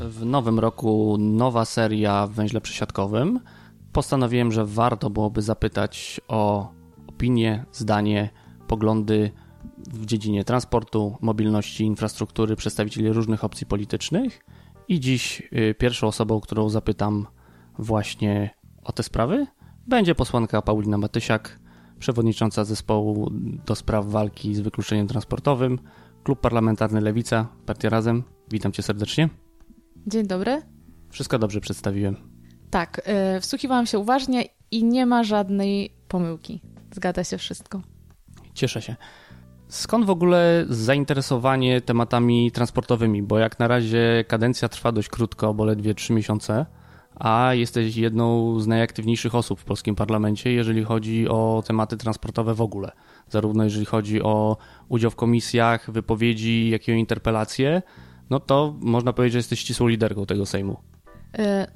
W nowym roku nowa seria w węźle przesiadkowym. Postanowiłem, że warto byłoby zapytać o opinie, zdanie, poglądy w dziedzinie transportu, mobilności, infrastruktury przedstawicieli różnych opcji politycznych. I dziś y, pierwszą osobą, którą zapytam właśnie o te sprawy, będzie posłanka Paulina Matysiak, przewodnicząca zespołu do spraw walki z wykluczeniem transportowym, Klub Parlamentarny Lewica, Partia Razem. Witam cię serdecznie. Dzień dobry. Wszystko dobrze przedstawiłem. Tak, yy, wsłuchiwałam się uważnie i nie ma żadnej pomyłki. Zgadza się wszystko. Cieszę się. Skąd w ogóle zainteresowanie tematami transportowymi? Bo jak na razie kadencja trwa dość krótko, bo ledwie 3 miesiące, a jesteś jedną z najaktywniejszych osób w polskim parlamencie, jeżeli chodzi o tematy transportowe w ogóle. Zarówno jeżeli chodzi o udział w komisjach, wypowiedzi, jak i o interpelacje, no to można powiedzieć, że jesteś ścisłą liderką tego Sejmu.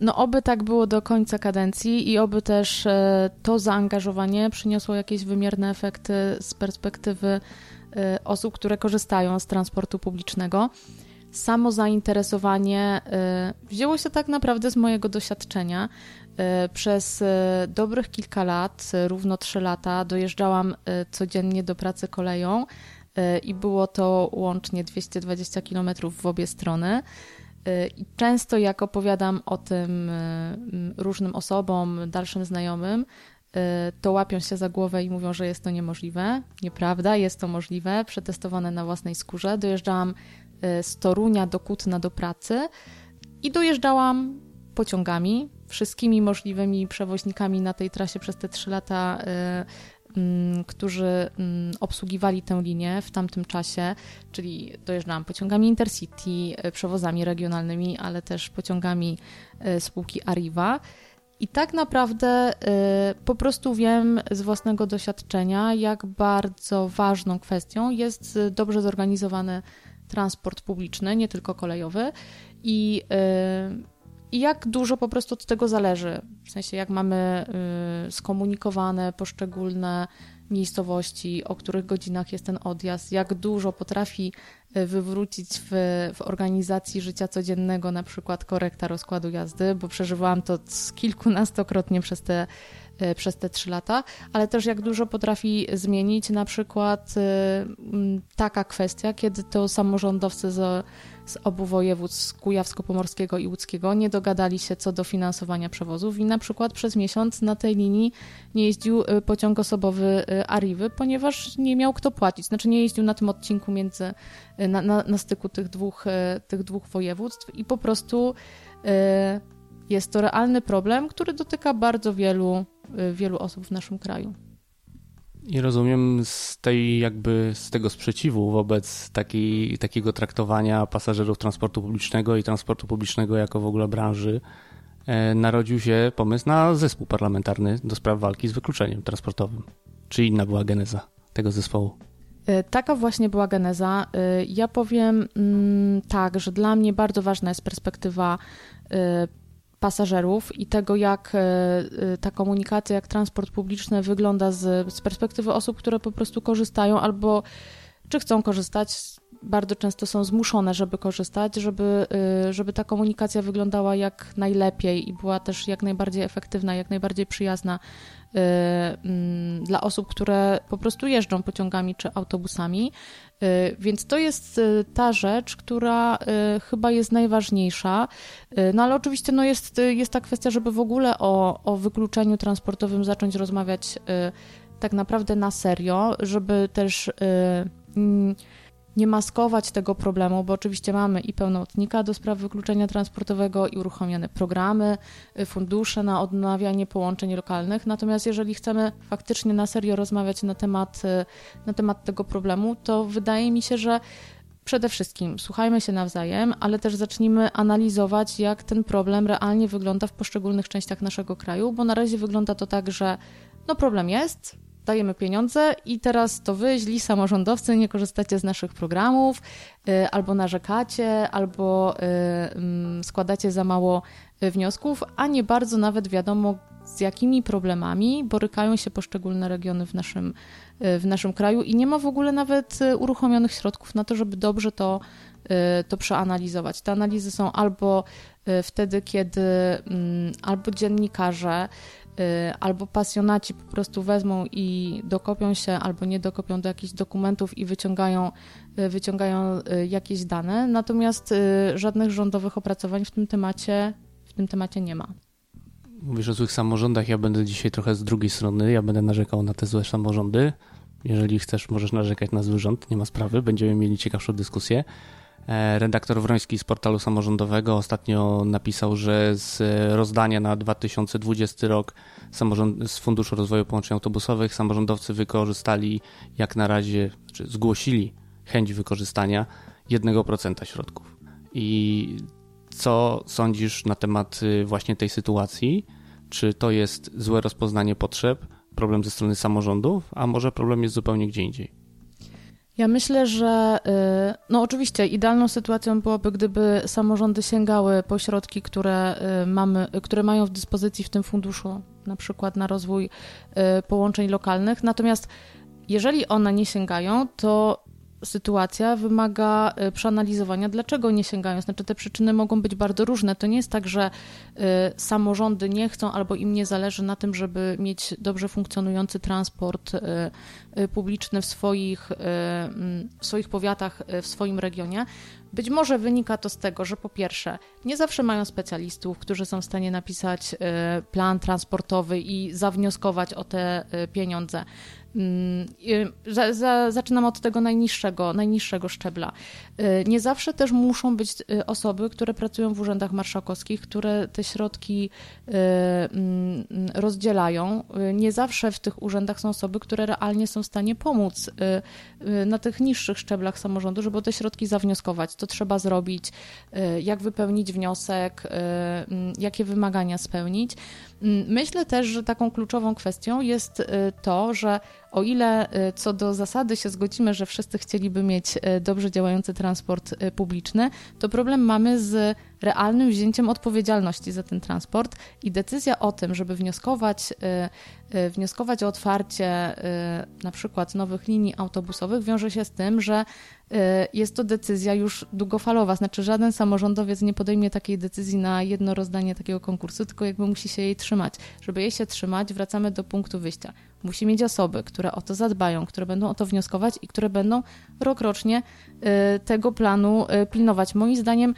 No, oby tak było do końca kadencji i oby też e, to zaangażowanie przyniosło jakieś wymierne efekty z perspektywy e, osób, które korzystają z transportu publicznego. Samo zainteresowanie e, wzięło się tak naprawdę z mojego doświadczenia. Przez dobrych kilka lat, równo trzy lata, dojeżdżałam codziennie do pracy koleją i było to łącznie 220 km w obie strony. I często jak opowiadam o tym różnym osobom, dalszym znajomym, to łapią się za głowę i mówią, że jest to niemożliwe. Nieprawda, jest to możliwe, przetestowane na własnej skórze. Dojeżdżałam z Torunia do Kutna do pracy i dojeżdżałam pociągami, wszystkimi możliwymi przewoźnikami na tej trasie przez te trzy lata którzy mm, obsługiwali tę linię w tamtym czasie, czyli dojeżdżałam pociągami Intercity, e, przewozami regionalnymi, ale też pociągami e, spółki Arriva. I tak naprawdę e, po prostu wiem z własnego doświadczenia, jak bardzo ważną kwestią jest dobrze zorganizowany transport publiczny, nie tylko kolejowy. I i jak dużo po prostu od tego zależy. W sensie, jak mamy y, skomunikowane poszczególne miejscowości, o których godzinach jest ten odjazd, jak dużo potrafi y, wywrócić w, w organizacji życia codziennego, na przykład korekta rozkładu jazdy, bo przeżywałam to kilkunastokrotnie przez te, przez te trzy lata, ale też jak dużo potrafi zmienić na przykład taka kwestia, kiedy to samorządowcy z z obu województw kujawsko-pomorskiego i łódzkiego nie dogadali się co do finansowania przewozów i na przykład przez miesiąc na tej linii nie jeździł y, pociąg osobowy Arriwy, ponieważ nie miał kto płacić. Znaczy nie jeździł na tym odcinku między, na, na, na styku tych dwóch, tych dwóch województw i po prostu jest to realny problem, który dotyka bardzo wielu, wielu osób w naszym kraju. I rozumiem z tej jakby z tego sprzeciwu wobec takiej, takiego traktowania pasażerów transportu publicznego i transportu publicznego jako w ogóle branży e, narodził się pomysł na zespół parlamentarny do spraw walki z wykluczeniem transportowym. Czy inna była geneza tego zespołu? E, taka właśnie była geneza. E, ja powiem mm, tak, że dla mnie bardzo ważna jest perspektywa pasażerów i tego, jak e, e, ta komunikacja, jak transport publiczny wygląda z, z perspektywy osób, które po prostu korzystają albo czy chcą korzystać, bardzo często są zmuszone, żeby korzystać, żeby, e, żeby ta komunikacja wyglądała jak najlepiej i była też jak najbardziej efektywna, jak najbardziej przyjazna dla osób, które po prostu jeżdżą pociągami czy autobusami. Y, więc to jest y, ta rzecz, która y, chyba jest najważniejsza. No ale oczywiście no jest, jest ta kwestia, żeby w ogóle o, o wykluczeniu transportowym zacząć rozmawiać tak naprawdę na serio, żeby też mm, nie maskować tego problemu, bo oczywiście mamy i pełnomocnika do spraw wykluczenia transportowego i uruchomione programy, y, fundusze na odnawianie połączeń lokalnych. Natomiast jeżeli chcemy faktycznie na serio rozmawiać na temat, y, na temat tego problemu, to wydaje mi się, że przede wszystkim słuchajmy się nawzajem, ale też zacznijmy analizować, jak ten problem realnie wygląda w poszczególnych częściach naszego kraju, bo na razie wygląda to tak, że no problem jest, dajemy pieniądze i teraz to wy, źli samorządowcy, nie korzystacie z naszych programów, y, albo narzekacie, albo y, mm, składacie za mało y, wniosków, a nie bardzo nawet wiadomo, z jakimi problemami borykają się poszczególne regiony w naszym, w naszym kraju i nie ma w ogóle nawet uruchomionych środków na to, żeby dobrze to, to przeanalizować. Te analizy są albo wtedy, kiedy mm, albo dziennikarze, albo pasjonaci po prostu wezmą i dokopią się, albo nie dokopią do jakichś dokumentów i wyciągają, y, wyciągają y, jakieś dane, natomiast żadnych rządowych opracowań w tym temacie, w tym temacie nie ma. Mówisz o złych samorządach, ja będę dzisiaj trochę z drugiej strony, ja będę narzekał na te złe samorządy. Jeżeli chcesz, możesz narzekać na zły rząd, nie ma sprawy, będziemy mieli ciekawszą dyskusję. E, redaktor Wroński z portalu samorządowego ostatnio napisał, że z rozdania na 2020 rok samorząd, z Funduszu Rozwoju Połączeń Autobusowych samorządowcy wykorzystali jak na razie, czy zgłosili chęć wykorzystania 1% środków. I co sądzisz na temat y, właśnie tej sytuacji? Czy to jest złe rozpoznanie potrzeb, problem ze strony samorządów, a może problem jest zupełnie gdzie indziej? Ja myślę, że y, no oczywiście idealną sytuacją byłoby, gdyby samorządy sięgały po środki, które y, mamy, które mają w dyspozycji w tym funduszu, na przykład na rozwój y, połączeń lokalnych. Natomiast jeżeli one nie sięgają, to sytuacja wymaga y, przeanalizowania, dlaczego nie sięgają. Znaczy, te przyczyny mogą być bardzo różne. To nie jest tak, że y, samorządy nie chcą albo im nie zależy na tym, żeby mieć dobrze funkcjonujący transport y, publiczny w swoich, mm, w swoich powiatach, w swoim regionie. Być może wynika to z tego, że po pierwsze, nie zawsze mają specjalistów, którzy są w stanie napisać plan transportowy i zawnioskować o te pieniądze. Mm, za, za, zaczynam od tego najniższego, najniższego szczebla. Y, nie zawsze też muszą być y, osoby, które pracują w urzędach marszałkowskich, które te środki y, mm, rozdzielają. Nie zawsze w tych urzędach są osoby, które realnie są w stanie pomóc na tych niższych szczeblach samorządu, żeby te środki zawnioskować. To trzeba zrobić, jak wypełnić wniosek, mm, jakie wymagania spełnić. Myślę też, że taką kluczową kwestią jest to, że o ile y, co do zasady się zgodzimy, że wszyscy chcieliby mieć y, dobrze działający transport y, publiczny, to problem mamy z realnym wzięciem odpowiedzialności za ten transport i decyzja o tym, żeby wnioskować, wnioskować o otwarcie na przykład nowych linii autobusowych wiąże się z tym, że jest to decyzja już długofalowa, znaczy żaden samorządowiec nie podejmie takiej decyzji na jedno rozdanie takiego konkursu, tylko jakby musi się jej trzymać. Żeby jej się trzymać, wracamy do punktu wyjścia musi mieć osoby, które o to zadbają, które będą o to wnioskować i które będą rokrocznie y, tego planu y, pilnować. Moim zdaniem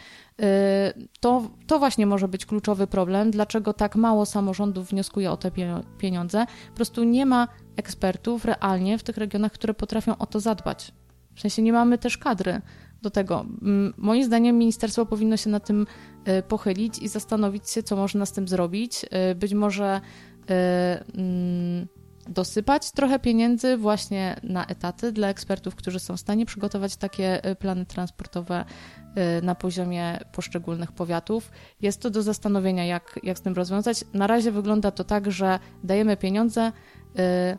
to, to właśnie może być kluczowy problem, dlaczego tak mało samorządów wnioskuje o te pieniądze. Po prostu nie ma ekspertów realnie w tych regionach, które potrafią o to zadbać. W sensie nie mamy też kadry do tego. Moim zdaniem ministerstwo powinno się na tym pochylić i zastanowić się, co można z tym zrobić. Być może mm, dosypać trochę pieniędzy właśnie na etaty dla ekspertów, którzy są w stanie przygotować takie y, plany transportowe y, na poziomie poszczególnych powiatów. Jest to do zastanowienia, jak, jak z tym rozwiązać. Na razie wygląda to tak, że dajemy pieniądze, y,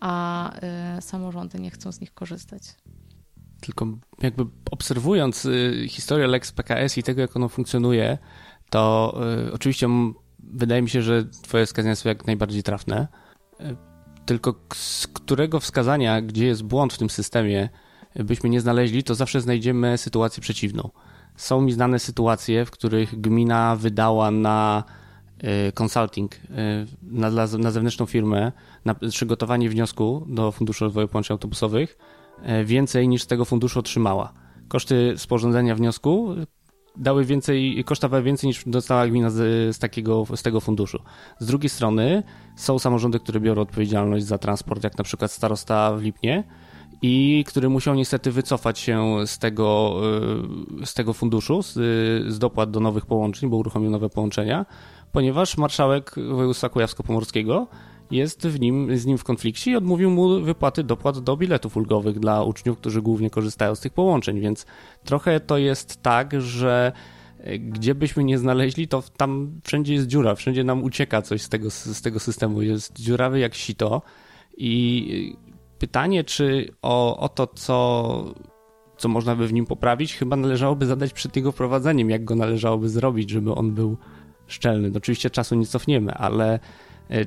a samorządy nie chcą z nich korzystać. Tylko jakby obserwując historię Lex PKS i tego, jak ono funkcjonuje, to oczywiście wydaje mi się, że twoje wskazania są jak najbardziej trafne tylko z którego wskazania, gdzie jest błąd w tym systemie, byśmy nie znaleźli, to zawsze znajdziemy sytuację przeciwną. Są mi znane sytuacje, w których gmina wydała na y, consulting, y, na, na zewnętrzną firmę, na przygotowanie wniosku do Funduszu Rozwoju Połączeń Autobusowych y, więcej niż z tego funduszu otrzymała. Koszty sporządzenia wniosku dały więcej, kosztowały więcej niż dostała gmina z, z, takiego, z tego funduszu. Z drugiej strony są samorządy, które biorą odpowiedzialność za transport, jak na przykład starosta w Lipnie i które muszą niestety wycofać się z tego, y, z tego funduszu, z, z dopłat do nowych połączeń, bo uruchomił nowe połączenia, ponieważ marszałek województwa kujawsko-pomorskiego jest w nim, z nim w konflikcie i odmówił mu wypłaty dopłat do biletów ulgowych dla uczniów, którzy głównie korzystają z tych połączeń, więc trochę to jest tak, że gdzie byśmy nie znaleźli, to tam wszędzie jest dziura, wszędzie nam ucieka coś z tego, z tego systemu. Jest dziurawy jak sito. I pytanie, czy o, o to, co, co można by w nim poprawić, chyba należałoby zadać przed jego wprowadzeniem, jak go należałoby zrobić, żeby on był szczelny. No, oczywiście czasu nie cofniemy, ale e,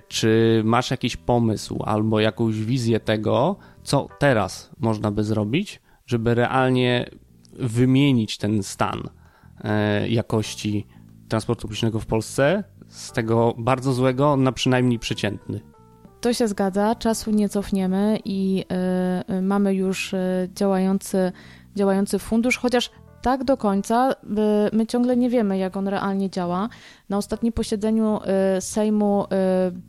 czy masz jakiś pomysł albo jakąś wizję tego, co teraz można by zrobić, żeby realnie wymienić ten stan e, jakości transportu publicznego w Polsce z tego bardzo złego na przynajmniej przeciętny? To się zgadza, czasu nie cofniemy i y, mamy już działający, działający fundusz, chociaż tak do końca y, my ciągle nie wiemy, jak on realnie działa. Na ostatnim posiedzeniu Sejmu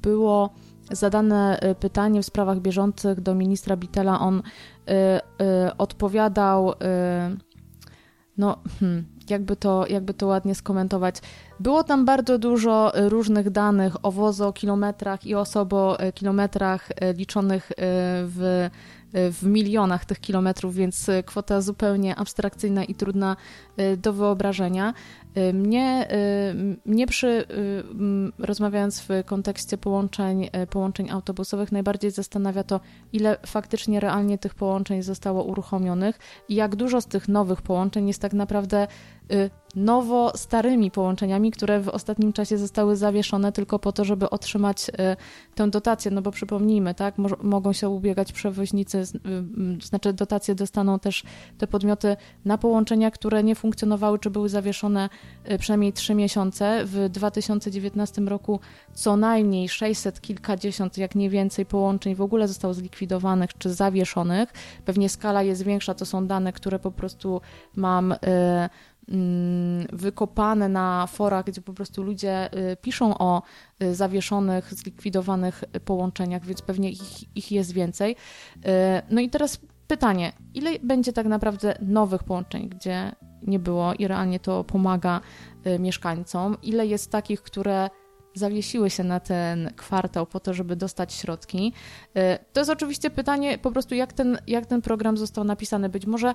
było zadane pytanie w sprawach bieżących do ministra Bitela. On odpowiadał, no, hmm, jakby to, jakby to ładnie skomentować. Było tam bardzo dużo różnych danych o wozokilometrach i osobokilometrach e, liczonych w w milionach tych kilometrów, więc kwota zupełnie abstrakcyjna i trudna e, do wyobrażenia. Mnie, mnie przy, rozmawiając w kontekście połączeń, połączeń autobusowych, najbardziej zastanawia to, ile faktycznie realnie tych połączeń zostało uruchomionych i jak dużo z tych nowych połączeń jest tak naprawdę Y, nowo starymi połączeniami, które w ostatnim czasie zostały zawieszone tylko po to, żeby otrzymać y, tę dotację, no bo przypomnijmy, tak, mogą się ubiegać przewoźnicy, y, znaczy dotacje dostaną też te podmioty na połączenia, które nie funkcjonowały, czy były zawieszone przynajmniej trzy miesiące. W 2019 roku co najmniej 600 kilkadziesiąt, jak nie więcej połączeń w ogóle zostało zlikwidowanych czy zawieszonych. Pewnie skala jest większa, to są dane, które po prostu mam Mm, wykopane na forach, gdzie po prostu ludzie y, piszą o y, zawieszonych, zlikwidowanych połączeniach, więc pewnie ich, ich jest więcej. Y, no i teraz pytanie, ile będzie tak naprawdę nowych połączeń, gdzie nie było i realnie to pomaga mieszkańcom? Ile jest takich, które zawiesiły się na ten kwartał po to, żeby dostać środki. Y, to jest oczywiście pytanie po prostu, jak ten, jak ten program został napisany. Być może, y,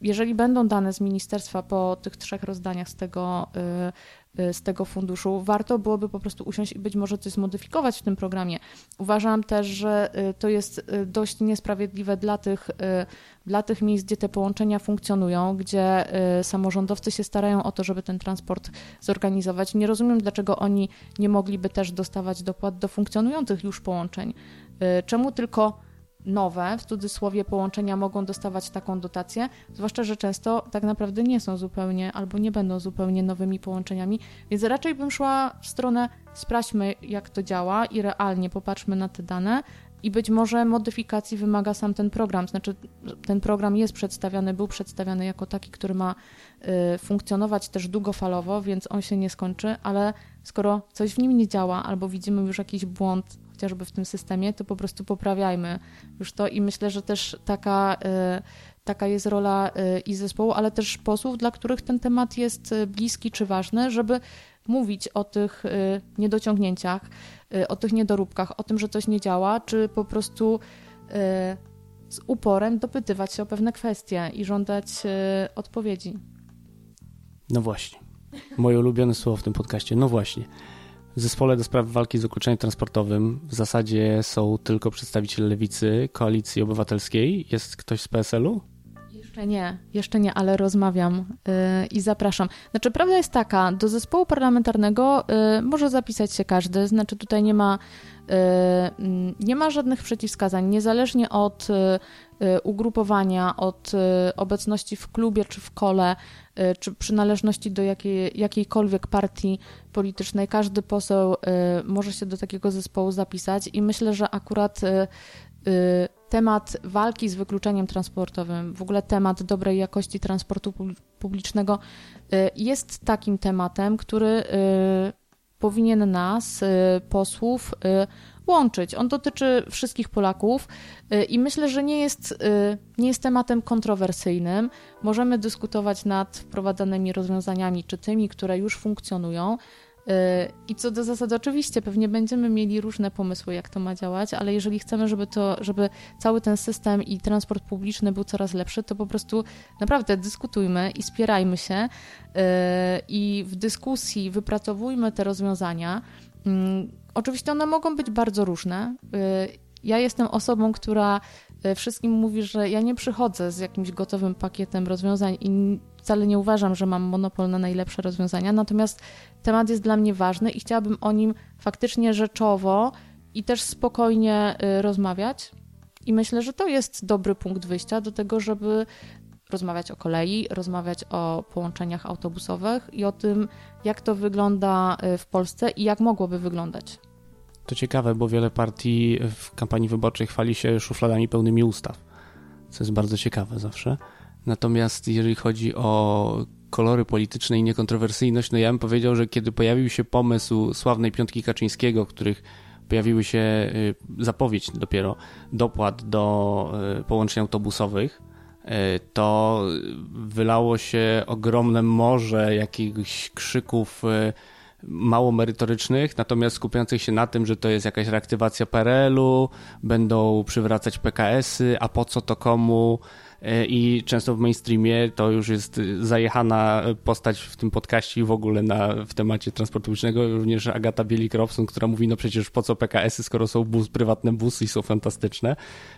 jeżeli będą dane z ministerstwa po tych trzech rozdaniach z tego y, Y, z tego funduszu. Warto byłoby po prostu usiąść i być może coś zmodyfikować w tym programie. Uważam też, że y, to jest y, dość niesprawiedliwe dla tych, dla tych miejsc, gdzie te połączenia funkcjonują, gdzie samorządowcy się starają o to, żeby ten transport zorganizować. Nie rozumiem, dlaczego oni nie mogliby też dostawać dopłat do funkcjonujących już połączeń. Czemu tylko nowe, w cudzysłowie, połączenia mogą dostawać taką dotację, zwłaszcza, że często tak naprawdę nie są zupełnie albo nie będą zupełnie nowymi połączeniami, więc raczej bym szła w stronę sprawdźmy, jak to działa i realnie popatrzmy na te dane. I być może modyfikacji wymaga sam ten program. Znaczy, ten program jest przedstawiany, był przedstawiany jako taki, który ma y, funkcjonować też długofalowo, więc on się nie skończy, ale skoro coś w nim nie działa, albo widzimy już jakiś błąd chociażby w tym systemie, to po prostu poprawiajmy już to i myślę, że też taka, y, taka jest rola y, i zespołu, ale też posłów, dla których ten temat jest y, bliski czy ważny, żeby mówić o tych niedociągnięciach, o tych niedoróbkach, o tym, że coś nie działa, czy po prostu z uporem dopytywać się o pewne kwestie i żądać odpowiedzi. No właśnie. Moje ulubione słowo w tym podcaście. No właśnie. W zespole do spraw walki z wykluczeniem transportowym w zasadzie są tylko przedstawiciele lewicy, koalicji obywatelskiej. Jest ktoś z PSL-u? Jeszcze nie, jeszcze nie, ale rozmawiam yy, i zapraszam. Znaczy, prawda jest taka, do zespołu parlamentarnego yy, może zapisać się każdy, znaczy tutaj nie ma, yy, nie ma żadnych przeciwwskazań, niezależnie od y, y, ugrupowania, od y, obecności w klubie czy w kole, czy przynależności do jakiej, jakiejkolwiek partii politycznej, każdy poseł może się do takiego zespołu zapisać i myślę, że akurat temat walki z wykluczeniem transportowym, w ogóle temat dobrej jakości transportu publicznego y, jest takim tematem, który y, powinien nas, y, posłów, łączyć. On dotyczy wszystkich Polaków i myślę, że nie jest, nie jest tematem kontrowersyjnym. Możemy dyskutować nad wprowadzanymi rozwiązaniami, czy tymi, które już funkcjonują, I co do zasady, oczywiście pewnie będziemy mieli różne pomysły, jak to ma działać, ale jeżeli chcemy, żeby to, żeby cały ten system i transport publiczny był coraz lepszy, to po prostu naprawdę dyskutujmy i spierajmy się i w dyskusji wypracowujmy te rozwiązania. Mm, oczywiście one mogą być bardzo różne. Ja jestem osobą, która wszystkim mówi, że ja nie przychodzę z jakimś gotowym pakietem rozwiązań i wcale nie uważam, że mam monopol na najlepsze rozwiązania, natomiast temat jest dla mnie ważny i chciałabym o nim faktycznie rzeczowo i też spokojnie e, rozmawiać. I myślę, że to jest dobry punkt wyjścia do tego, żeby rozmawiać o kolei, rozmawiać o połączeniach autobusowych i o tym, jak to wygląda e, w Polsce i jak mogłoby wyglądać. To ciekawe, bo wiele partii w kampanii wyborczej chwali się szufladami pełnymi ustaw, co jest bardzo ciekawe zawsze. Natomiast jeżeli chodzi o kolory polityczne i niekontrowersyjność, no ja bym powiedział, że kiedy pojawił się pomysł sławnej piątki Kaczyńskiego, których pojawiły się y, zapowiedź dopiero dopłat do y, połączeń autobusowych, y, to wylało się ogromne morze jakichś krzyków mało merytorycznych, natomiast skupiających się na tym, że to jest jakaś reaktywacja PRL-u, będą przywracać PKS-y, a po co to komu? E, I często w mainstreamie to już jest zajechana postać w tym podcaście i w ogóle na, w temacie transportu publicznego, również Agata Bielik-Robson, która mówi, no przecież po co PKS-y, skoro są bus, prywatne busy i są fantastyczne.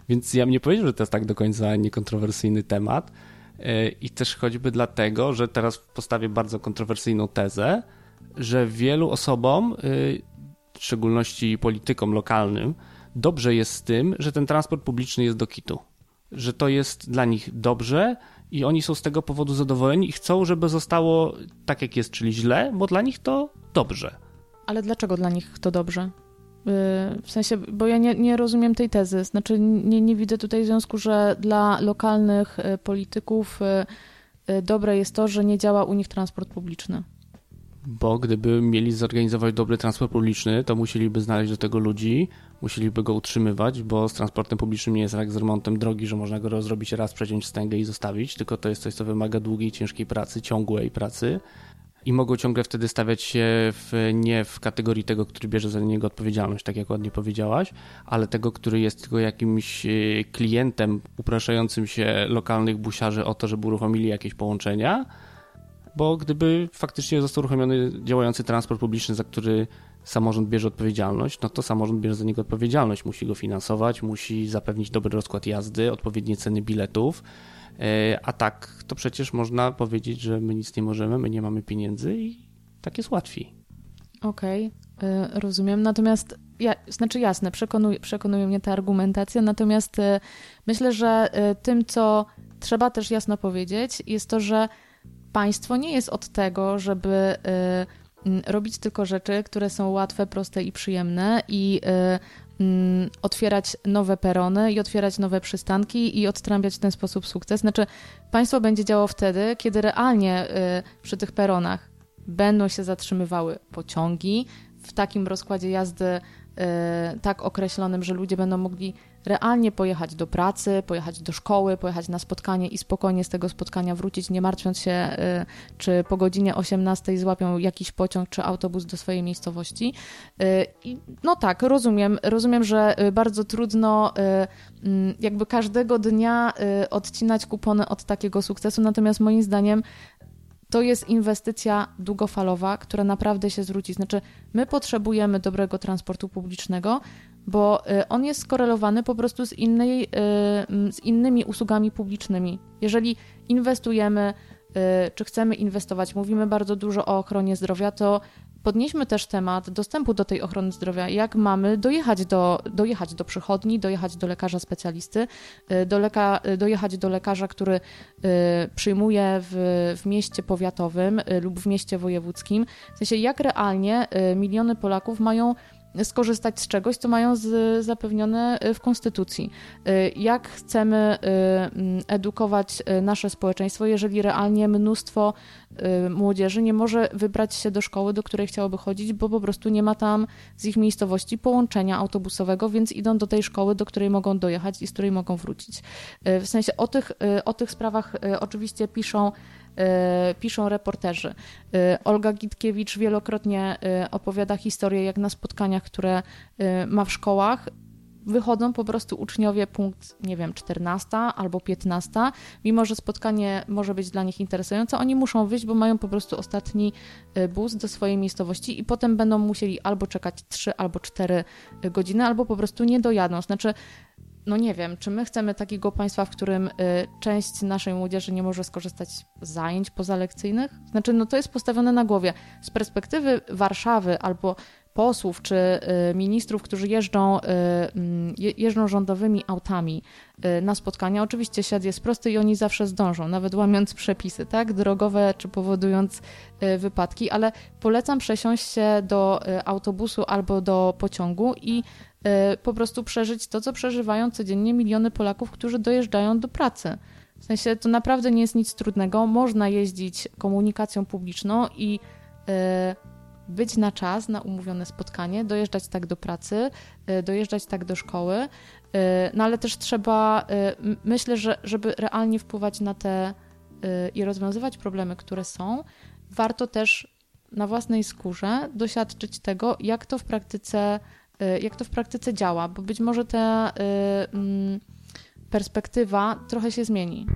Więc ja bym nie powiedział, że to jest tak do końca niekontrowersyjny temat. E, I też choćby dlatego, że teraz postawię bardzo kontrowersyjną tezę, że wielu osobom, y, w szczególności politykom lokalnym, dobrze jest z tym, że ten transport publiczny jest do kitu. Że to jest dla nich dobrze i oni są z tego powodu zadowoleni i chcą, żeby zostało tak, jak jest, czyli źle, bo dla nich to dobrze. Ale dlaczego dla nich to dobrze? Y, w sensie, bo ja nie, nie rozumiem tej tezy. Znaczy, nie, nie widzę tutaj związku, że dla lokalnych y, polityków dobre jest to, że nie działa u nich transport publiczny bo gdyby mieli zorganizować dobry transport publiczny, to musieliby znaleźć do tego ludzi, musieliby go utrzymywać, bo z transportem publicznym nie jest jak z remontem drogi, że można go rozrobić raz, przeciąć stęgę i zostawić, tylko to jest coś, co wymaga długiej, ciężkiej pracy, ciągłej pracy. I mogą ciągle wtedy stawiać się w, nie w kategorii tego, który bierze za niego odpowiedzialność, tak jak ładnie powiedziałaś, ale tego, który jest tylko jakimś e, klientem upraszającym się lokalnych busiarzy o to, żeby uruchomili jakieś połączenia, bo gdyby faktycznie został uruchomiony działający transport publiczny, za który samorząd bierze odpowiedzialność, no to samorząd bierze za niego odpowiedzialność. Musi go finansować, musi zapewnić dobry rozkład jazdy, odpowiednie ceny biletów. E, a tak, to przecież można powiedzieć, że my nic nie możemy, my nie mamy pieniędzy i tak jest łatwiej. Okej, okay, rozumiem. Natomiast, ja, znaczy jasne, przekonuje, przekonuje mnie ta argumentacja, natomiast e, myślę, że e, tym, co trzeba też jasno powiedzieć, jest to, że państwo nie jest od tego, żeby y, robić tylko rzeczy, które są łatwe, proste i przyjemne i y, otwierać nowe perony i otwierać nowe przystanki i odtrąbiać w ten sposób sukces. Znaczy, państwo będzie działało wtedy, kiedy realnie y, przy tych peronach będą się zatrzymywały pociągi w takim rozkładzie jazdy tak określonym, że ludzie będą mogli realnie pojechać do pracy, pojechać do szkoły, pojechać na spotkanie i spokojnie z tego spotkania wrócić, nie martwiąc się, y, czy po godzinie 18 złapią jakiś pociąg czy autobus do swojej miejscowości. Y, I no tak, rozumiem, rozumiem, że bardzo trudno jakby każdego dnia odcinać kupony od takiego sukcesu, natomiast moim zdaniem to jest inwestycja długofalowa, która naprawdę się zwróci. Znaczy, my potrzebujemy dobrego transportu publicznego, bo y, on jest skorelowany po prostu z, innej, y, z innymi usługami publicznymi. Jeżeli inwestujemy, y, czy chcemy inwestować, mówimy bardzo dużo o ochronie zdrowia, to podnieśmy też temat dostępu do tej ochrony zdrowia, jak mamy dojechać do, dojechać do przychodni, dojechać do lekarza specjalisty, y, do leka, y, dojechać do lekarza, który y, przyjmuje w, w mieście powiatowym lub w mieście wojewódzkim. W sensie, jak realnie miliony Polaków mają skorzystać z czegoś, co mają z, zapewnione y, w Konstytucji. Y, jak chcemy y, mm, edukować nasze społeczeństwo, jeżeli realnie mnóstwo młodzieży nie może wybrać się do szkoły, do której chciałoby chodzić, bo po prostu nie ma tam z ich miejscowości połączenia autobusowego, więc idą do tej szkoły, do której mogą dojechać i z której mogą wrócić. W sensie o tych, o tych sprawach oczywiście piszą piszą reporterzy. Olga Gitkiewicz wielokrotnie opowiada historię, jak na spotkaniach, które ma w szkołach, wychodzą po prostu uczniowie punkt, nie wiem, 14 albo 15, mimo że spotkanie może być dla nich interesujące, oni muszą wyjść, bo mają po prostu ostatni y, bus do swojej miejscowości i potem będą musieli albo czekać 3 albo 4 y, godziny, albo po prostu nie dojadą. Znaczy, no nie wiem, czy my chcemy takiego państwa, w którym y, część naszej młodzieży nie może skorzystać z zajęć pozalekcyjnych? Znaczy, no to jest postawione na głowie. Z perspektywy Warszawy albo posłów czy y, ministrów, którzy jeżdżą, y, mm, jeżdżą rządowymi autami y, na spotkania. Oczywiście siad jest prosty i oni zawsze zdążą, nawet łamiąc przepisy, tak, drogowe czy powodując wypadki, ale polecam przesiąść się do autobusu albo do pociągu i po prostu przeżyć to, co przeżywają codziennie miliony Polaków, którzy dojeżdżają do pracy. W sensie to naprawdę nie jest nic trudnego. Można jeździć komunikacją publiczną i być na czas na umówione spotkanie, dojeżdżać tak do pracy, y, dojeżdżać tak do szkoły, y, no ale też trzeba, y, myślę, że żeby realnie wpływać na te i rozwiązywać problemy, które są, warto też na własnej skórze doświadczyć tego, jak to w praktyce, jak to w praktyce działa, bo być może ta mm, perspektywa trochę się zmieni.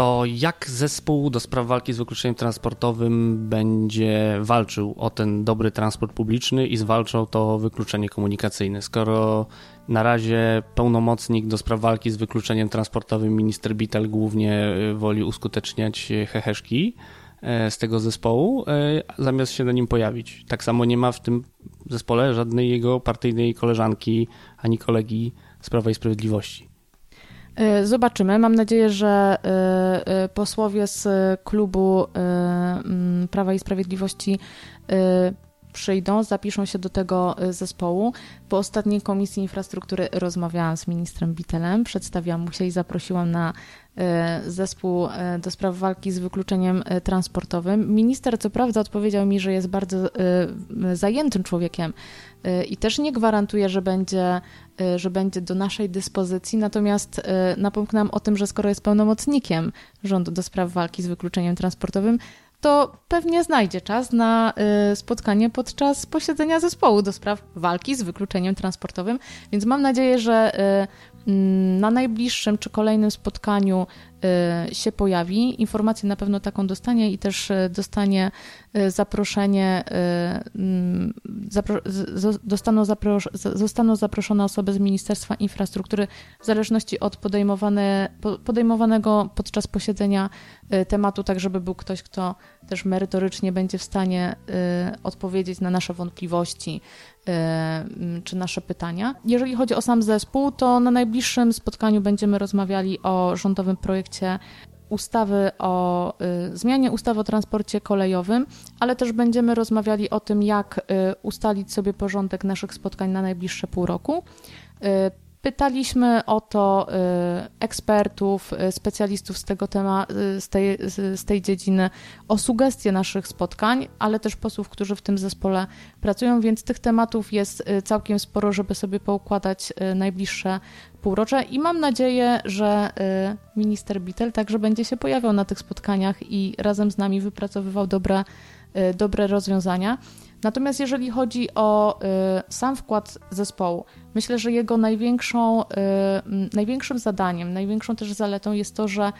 To jak zespół do spraw walki z wykluczeniem transportowym będzie walczył o ten dobry transport publiczny i zwalczał to wykluczenie komunikacyjne? Skoro na razie pełnomocnik do spraw walki z wykluczeniem transportowym, minister Bitel, głównie y, woli uskuteczniać heheszki e, z tego zespołu, e, zamiast się na nim pojawić. Tak samo nie ma w tym zespole żadnej jego partyjnej koleżanki ani kolegi z Prawa i Sprawiedliwości. E, zobaczymy. Mam nadzieję, że e, e, posłowie z klubu Prawa i Sprawiedliwości przyjdą, zapiszą się do tego zespołu. Po ostatniej Komisji Infrastruktury rozmawiałam z ministrem Bitelem, przedstawiłam mu się i zaprosiłam na zespół do spraw walki z wykluczeniem transportowym. Minister co prawda odpowiedział mi, że jest bardzo zajętym człowiekiem i też nie gwarantuje, że będzie Y, że będzie do naszej dyspozycji, natomiast y, napomknęłam o tym, że skoro jest pełnomocnikiem rządu do spraw walki z wykluczeniem transportowym, to pewnie znajdzie czas na y, spotkanie podczas posiedzenia zespołu do spraw walki z wykluczeniem transportowym, więc mam nadzieję, że mm, na najbliższym czy kolejnym spotkaniu Y, się pojawi. Informację na pewno taką dostanie i też y, dostanie y, zaproszenie, mm, dostaną zapros, zostaną zaproszone osoby z Ministerstwa Infrastruktury w zależności od podejmowane, podejmowanego podczas posiedzenia tematu, tak żeby był ktoś, kto też merytorycznie będzie w stanie odpowiedzieć na nasze wątpliwości czy nasze pytania. Jeżeli chodzi o sam zespół, to na najbliższym spotkaniu będziemy rozmawiali o rządowym projekcie projekcie ustawy o y, zmianie ustawy o transporcie kolejowym, ale też będziemy rozmawiali o tym, jak y, ustalić sobie porządek naszych spotkań na najbliższe pół roku. Y, Pytaliśmy o to y, ekspertów, y, specjalistów z tego tematu, z tej, z tej dziedziny, o sugestie naszych spotkań, ale też posłów, którzy w tym zespole pracują, więc tych tematów jest y, całkiem sporo, żeby sobie poukładać najbliższe półrocze i mam nadzieję, że minister Bittel także będzie się pojawiał na tych spotkaniach i razem z nami wypracowywał dobre, dobre rozwiązania. Natomiast jeżeli chodzi o y, sam wkład zespołu, myślę, że jego największą, y, największym zadaniem, największą też zaletą jest to, że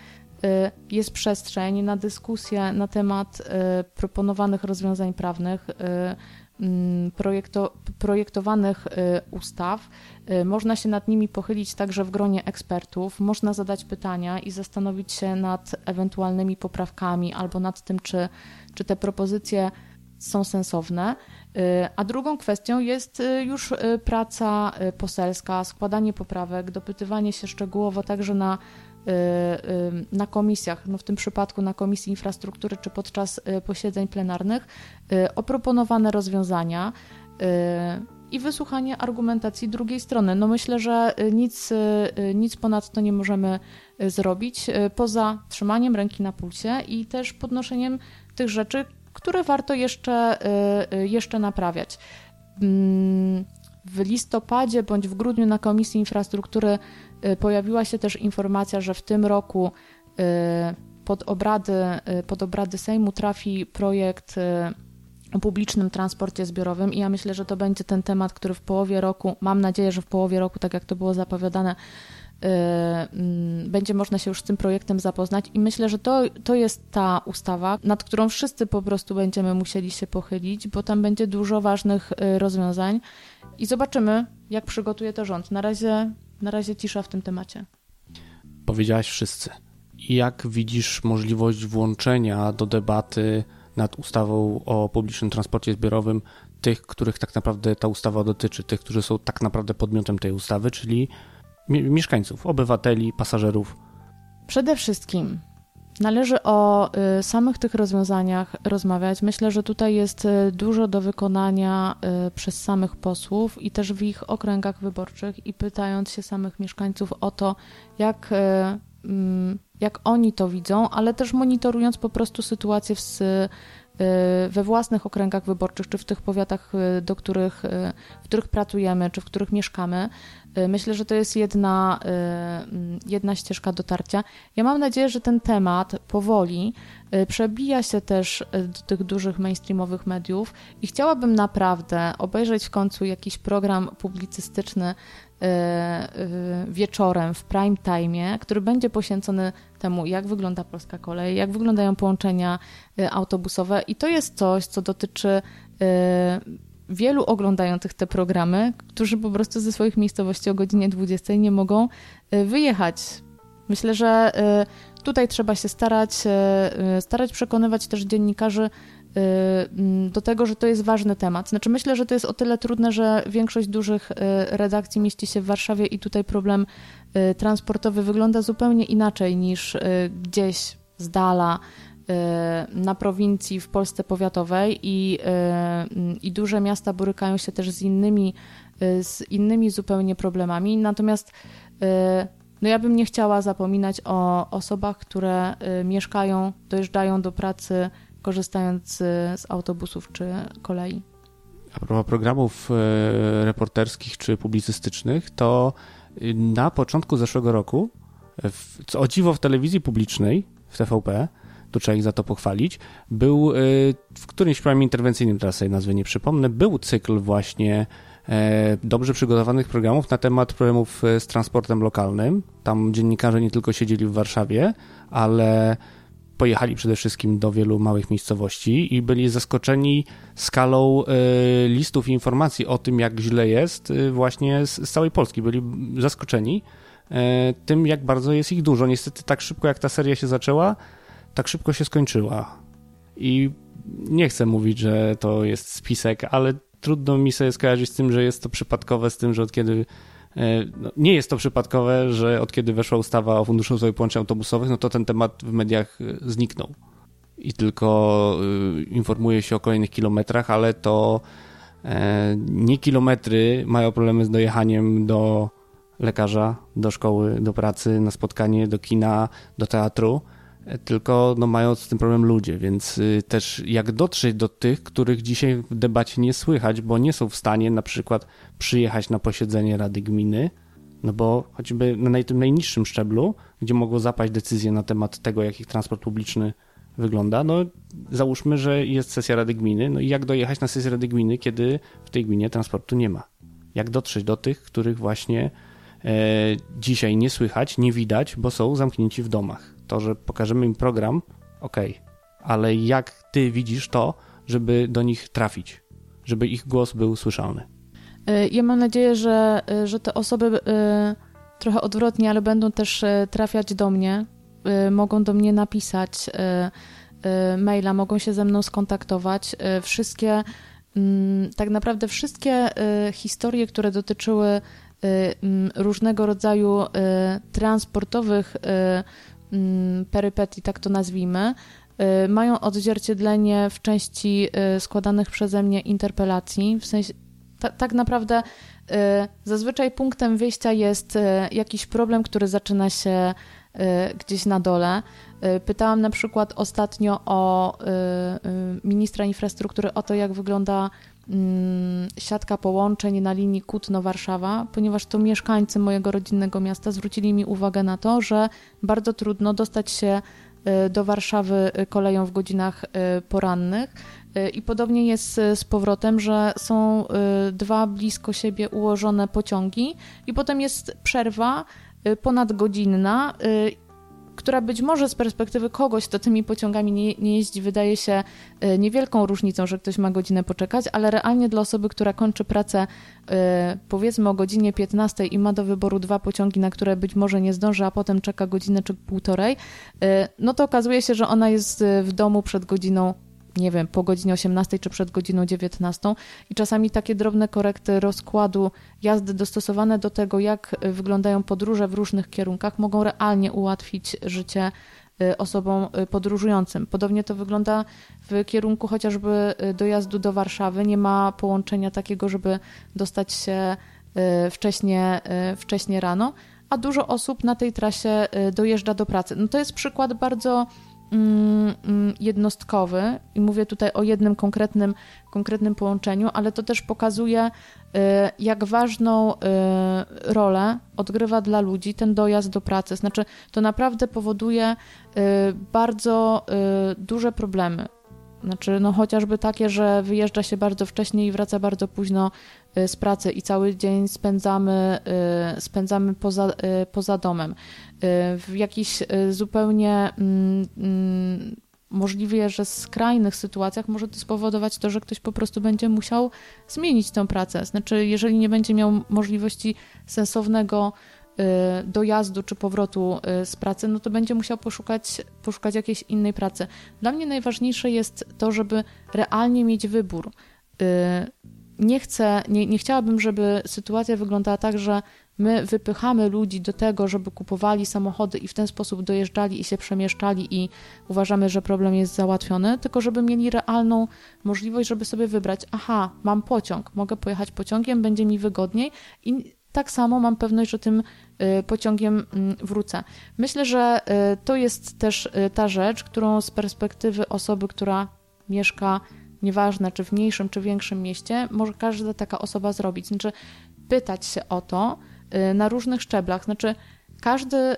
y, jest przestrzeń na dyskusję na temat proponowanych rozwiązań prawnych, projekto, projektowanych ustaw. Można się nad nimi pochylić także w gronie ekspertów, można zadać pytania i zastanowić się nad ewentualnymi poprawkami albo nad tym, czy, czy te propozycje są sensowne. Y, a drugą kwestią jest y, już y, praca poselska, składanie poprawek, dopytywanie się szczegółowo także na, na komisjach, no w tym przypadku na Komisji Infrastruktury czy podczas posiedzeń plenarnych, o proponowane rozwiązania i wysłuchanie argumentacji drugiej strony. No myślę, że nic, nic ponadto nie możemy zrobić poza trzymaniem ręki na pulsie i też podnoszeniem tych rzeczy, które warto jeszcze, y, y, jeszcze naprawiać. Mm, w listopadzie bądź w grudniu na Komisji Infrastruktury pojawiła się też informacja, że w tym roku pod obrady, pod obrady Sejmu trafi projekt o publicznym transporcie zbiorowym i ja myślę, że to będzie ten temat, który w połowie roku, mam nadzieję, że w połowie roku, tak jak to było zapowiadane, będzie można się już z tym projektem zapoznać i myślę, że to, to jest ta ustawa, nad którą wszyscy po prostu będziemy musieli się pochylić, bo tam będzie dużo ważnych yy, rozwiązań i zobaczymy, jak przygotuje to rząd. Na razie, na razie cisza w tym temacie. Powiedziałaś wszyscy. Jak widzisz możliwość włączenia do debaty nad ustawą o publicznym transporcie zbiorowym tych, których tak naprawdę ta ustawa dotyczy, tych, którzy są tak naprawdę podmiotem tej ustawy, czyli mieszkańców, obywateli, pasażerów. Przede wszystkim należy o y, samych tych rozwiązaniach rozmawiać. Myślę, że tutaj jest y, dużo do wykonania y, przez samych posłów i też w ich okręgach wyborczych i pytając się samych mieszkańców o to, jak mm, jak oni to widzą, ale też monitorując po prostu sytuację w, y, we własnych okręgach wyborczych, czy w tych powiatach, y, do których, y, w których pracujemy, czy w których mieszkamy. Myślę, że to jest jedna, jedna ścieżka dotarcia. Ja mam nadzieję, że ten temat powoli przebija się też do tych dużych mainstreamowych mediów i chciałabym naprawdę obejrzeć w końcu jakiś program publicystyczny Y, y, wieczorem w prime time, który będzie poświęcony temu, jak wygląda polska kolej, jak wyglądają połączenia y, autobusowe i to jest coś, co dotyczy wielu oglądających te programy, którzy po prostu ze swoich miejscowości o godzinie 20 nie mogą wyjechać. Myślę, że tutaj trzeba się starać, starać przekonywać też dziennikarzy do tego, że to jest ważny temat. Znaczy myślę, że to jest o tyle trudne, że większość dużych redakcji mieści się w Warszawie i tutaj problem transportowy wygląda zupełnie inaczej niż gdzieś z dala na prowincji w Polsce powiatowej i, mm, i duże miasta borykają się też z innymi, z innymi zupełnie problemami. Natomiast no ja bym nie chciała zapominać o osobach, które mieszkają, dojeżdżają do pracy korzystając z autobusów czy kolei. A propos programów reporterskich czy publicystycznych, to y, na początku zeszłego roku, co dziwo w telewizji publicznej, w TVP, tu trzeba ich za to pochwalić, był y, w którymś programie interwencyjnym, teraz sobie nazwy nie przypomnę, był cykl właśnie e, dobrze przygotowanych programów na temat problemów e, z transportem lokalnym. Tam dziennikarze nie tylko siedzieli w Warszawie, ale pojechali przede wszystkim do wielu małych miejscowości i byli zaskoczeni skalą y, listów i informacji o tym, jak źle jest właśnie z, całej Polski. Byli zaskoczeni tym, jak bardzo jest ich dużo. Niestety tak szybko, jak ta seria się zaczęła, tak szybko się skończyła. I nie chcę mówić, że to jest spisek, ale trudno mi sobie skojarzyć z tym, że jest to przypadkowe, z tym, że od kiedy E, no, nie jest to przypadkowe, że od kiedy weszła ustawa o Funduszu Rozwoju Połączeń Autobusowych, no to ten temat w mediach e, zniknął. I tylko e, informuje się o kolejnych kilometrach, ale to nie kilometry mają problemy z dojechaniem do lekarza, do szkoły, do pracy, na spotkanie, do kina, do teatru, tylko no, mają z tym problem ludzie, więc y, też jak dotrzeć do tych, których dzisiaj w debacie nie słychać, bo nie są w stanie na przykład przyjechać na posiedzenie Rady Gminy, no bo choćby na tym najniższym szczeblu, gdzie mogło zapaść decyzje na temat tego, jak ich transport publiczny wygląda, no załóżmy, że jest sesja Rady Gminy, no i jak dojechać na sesję Rady Gminy, kiedy w tej gminie transportu nie ma? Jak dotrzeć do tych, których właśnie e, dzisiaj nie słychać, nie widać, bo są zamknięci w domach? To, że pokażemy im program, ok, ale jak ty widzisz to, żeby do nich trafić, żeby ich głos był słyszalny? Y, ja mam nadzieję, że, y, że te osoby y, trochę odwrotnie, ale będą też trafiać do mnie, mogą do mnie napisać maila, mogą się ze mną skontaktować. Wszystkie, mm, tak naprawdę wszystkie historie, które dotyczyły różnego rodzaju transportowych perypetii, tak to nazwijmy, y, mają odzwierciedlenie w części y, składanych przeze mnie interpelacji. W sensie, tak naprawdę y, zazwyczaj punktem wyjścia jest jakiś problem, który zaczyna się gdzieś na dole. Pytałam na przykład ostatnio o ministra infrastruktury o to, jak wygląda mm, siatka połączeń na linii Kutno-Warszawa, ponieważ to mieszkańcy mojego rodzinnego miasta zwrócili mi uwagę na to, że bardzo trudno dostać się y, do Warszawy koleją w godzinach y, porannych. I podobnie jest z powrotem, że są dwa blisko siebie ułożone pociągi, i potem jest przerwa ponadgodzinna która być może z perspektywy kogoś, kto tymi pociągami nie, nie jeździ, wydaje się e, niewielką różnicą, że ktoś ma godzinę poczekać, ale realnie dla osoby, która kończy pracę e, powiedzmy o godzinie 15 i ma do wyboru dwa pociągi, na które być może nie zdąży, a potem czeka godzinę czy półtorej, e, no to okazuje się, że ona jest w domu przed godziną nie wiem, po godzinie 18 czy przed godziną 19 i czasami takie drobne korekty rozkładu jazdy dostosowane do tego, jak wyglądają podróże w różnych kierunkach, mogą realnie ułatwić życie y, osobom y, podróżującym. Podobnie to wygląda w kierunku chociażby y, dojazdu do Warszawy. Nie ma połączenia takiego, żeby dostać się wcześnie, wcześnie rano, a dużo osób na tej trasie dojeżdża do pracy. No to jest przykład bardzo jednostkowy i mówię tutaj o jednym konkretnym, konkretnym połączeniu, ale to też pokazuje, y, jak ważną y, rolę odgrywa dla ludzi ten dojazd do pracy. Znaczy, to naprawdę powoduje y, bardzo duże problemy. Znaczy, no chociażby takie, że wyjeżdża się bardzo wcześnie i wraca bardzo późno z pracy i cały dzień spędzamy, spędzamy poza, poza domem w jakichś zupełnie mm, mm, możliwie, że skrajnych sytuacjach może to spowodować to, że ktoś po prostu będzie musiał zmienić tę pracę. Znaczy, jeżeli nie będzie miał możliwości sensownego dojazdu czy powrotu z pracy, no to będzie musiał poszukać, poszukać jakiejś innej pracy. Dla mnie najważniejsze jest to, żeby realnie mieć wybór. Nie chcę, nie, nie chciałabym, żeby sytuacja wyglądała tak, że My wypychamy ludzi do tego, żeby kupowali samochody i w ten sposób dojeżdżali i się przemieszczali i uważamy, że problem jest załatwiony, tylko żeby mieli realną możliwość, żeby sobie wybrać, aha, mam pociąg, mogę pojechać pociągiem, będzie mi wygodniej i tak samo mam pewność, że tym y, pociągiem mm, wrócę. Myślę, że y, to jest też y, ta rzecz, którą z perspektywy osoby, która mieszka nieważne czy w mniejszym, czy większym mieście, może każda taka osoba zrobić. Znaczy, pytać się o to, Y, na różnych szczeblach. Znaczy, każdy, y,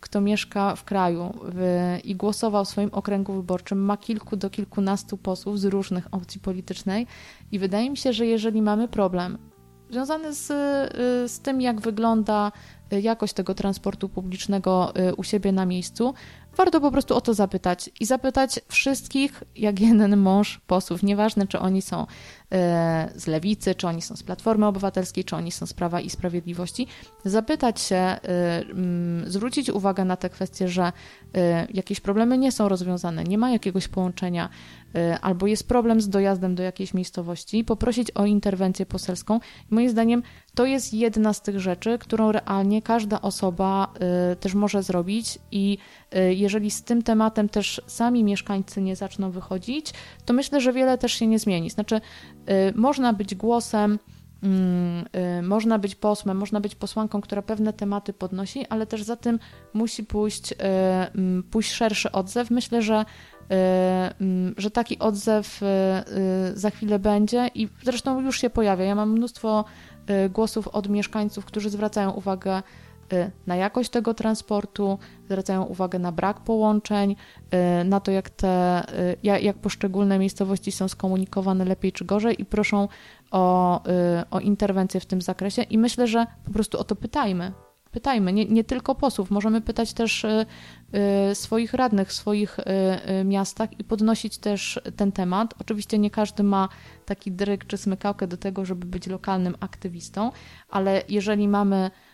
kto mieszka w kraju i głosował w swoim okręgu wyborczym, ma kilku do kilkunastu posłów z różnych opcji politycznej, i wydaje mi się, że jeżeli mamy problem związany z, y, z tym, jak wygląda jakość tego transportu publicznego u siebie na miejscu, warto po prostu o to zapytać i zapytać wszystkich, jak jeden mąż posłów, nieważne czy oni są e, z lewicy, czy oni są z Platformy Obywatelskiej, czy oni są z Prawa i Sprawiedliwości, zapytać się, e, mm, zwrócić uwagę na te kwestie, że e, jakieś problemy nie są rozwiązane, nie ma jakiegoś połączenia, albo jest problem z dojazdem do jakiejś miejscowości, poprosić o interwencję poselską. Moim zdaniem to jest jedna z tych rzeczy, którą realnie każda osoba też może zrobić i jeżeli z tym tematem też sami mieszkańcy nie zaczną wychodzić, to myślę, że wiele też się nie zmieni. Znaczy, y, można być głosem, mm, y, można być posłem, można być posłanką, która pewne tematy podnosi, ale też za tym musi pójść, y, pójść szerszy odzew. Myślę, że że taki odzew za chwilę będzie i zresztą już się pojawia. Ja mam mnóstwo głosów od mieszkańców, którzy zwracają uwagę Y, na jakość tego transportu, zwracają uwagę na brak połączeń, y, na to, jak, te, y, jak poszczególne miejscowości są skomunikowane lepiej czy gorzej i proszą o, o interwencję w tym zakresie. I myślę, że po prostu o to pytajmy. Pytajmy, nie, nie tylko posłów, możemy pytać też swoich radnych w swoich miastach i podnosić też ten temat. Oczywiście nie każdy ma taki dryg czy smykałkę do tego, żeby być lokalnym aktywistą, ale jeżeli mamy Y,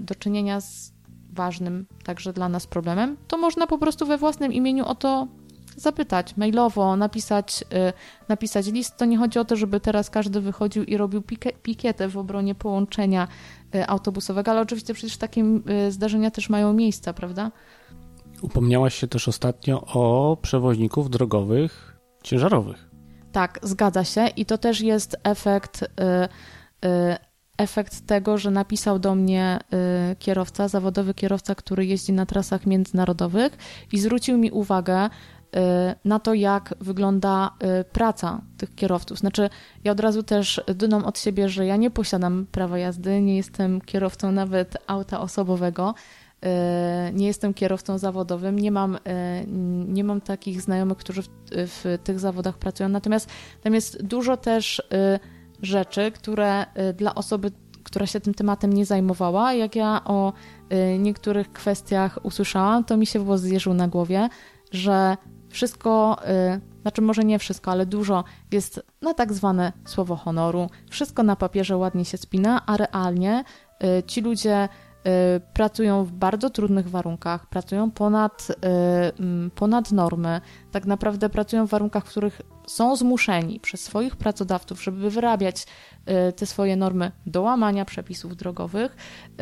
do czynienia z ważnym także dla nas problemem, to można po prostu we własnym imieniu o to zapytać, mailowo, napisać, y, napisać list. To nie chodzi o to, żeby teraz każdy wychodził i robił pikietę w obronie połączenia y, autobusowego, ale oczywiście przecież takie zdarzenia też mają miejsca, prawda? Upomniałaś się też ostatnio o przewoźników drogowych ciężarowych. Tak, zgadza się i to też jest efekt efekt tego, że napisał do mnie y, kierowca, zawodowy kierowca, który jeździ na trasach międzynarodowych i zwrócił mi uwagę na to, jak wygląda praca tych kierowców. Znaczy, ja od razu też dodam od siebie, że ja nie posiadam prawa jazdy, nie jestem kierowcą nawet auta osobowego, nie jestem kierowcą zawodowym, nie mam, nie mam takich znajomych, którzy w, w tych zawodach pracują. Natomiast tam jest dużo też rzeczy, które dla osoby która się tym tematem nie zajmowała. Jak ja o y, niektórych kwestiach usłyszałam, to mi się włos zjeżył na głowie, że wszystko, y, znaczy może nie wszystko, ale dużo jest na tak zwane słowo honoru. Wszystko na papierze ładnie się spina, a realnie y, ci ludzie pracują w bardzo trudnych warunkach, pracują ponad, ponad normy, tak naprawdę pracują w warunkach, w których są zmuszeni przez swoich pracodawców, żeby wyrabiać y, te swoje normy do łamania przepisów drogowych y,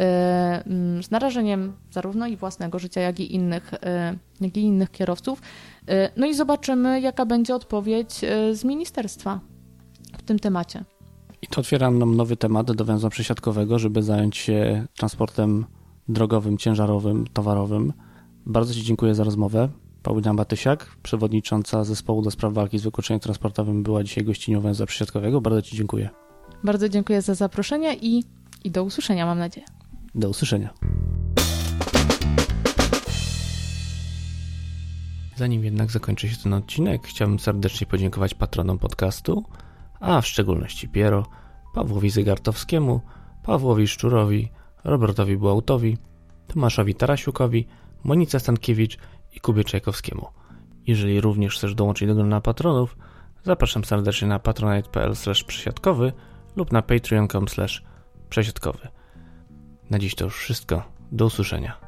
z narażeniem zarówno i własnego życia, jak i innych, y, jak i innych kierowców. No i zobaczymy, jaka będzie odpowiedź z ministerstwa w tym temacie. I to otwiera nam nowy temat do węzła przesiadkowego, żeby zająć się transportem drogowym, ciężarowym, towarowym. Bardzo Ci dziękuję za rozmowę. Paulina Batysiak, przewodnicząca zespołu do spraw walki z wykluczeniem transportowym, była dzisiaj gościnią węzła przesiadkowego. Bardzo Ci dziękuję. Bardzo dziękuję za zaproszenie i, i do usłyszenia, mam nadzieję. Do usłyszenia. Zanim jednak zakończy się ten odcinek, chciałbym serdecznie podziękować patronom podcastu, a w szczególności Piero, Pawłowi Zygartowskiemu, Pawłowi Szczurowi, Robertowi Błautowi, Tomaszowi Tarasiukowi, Monice Stankiewicz i Kubie Czajkowskiemu. Jeżeli również chcesz dołączyć do grona patronów, zapraszam serdecznie na patronite.pl przesiadkowy lub na patreon.com przesiadkowy. Na dziś to już wszystko. Do usłyszenia.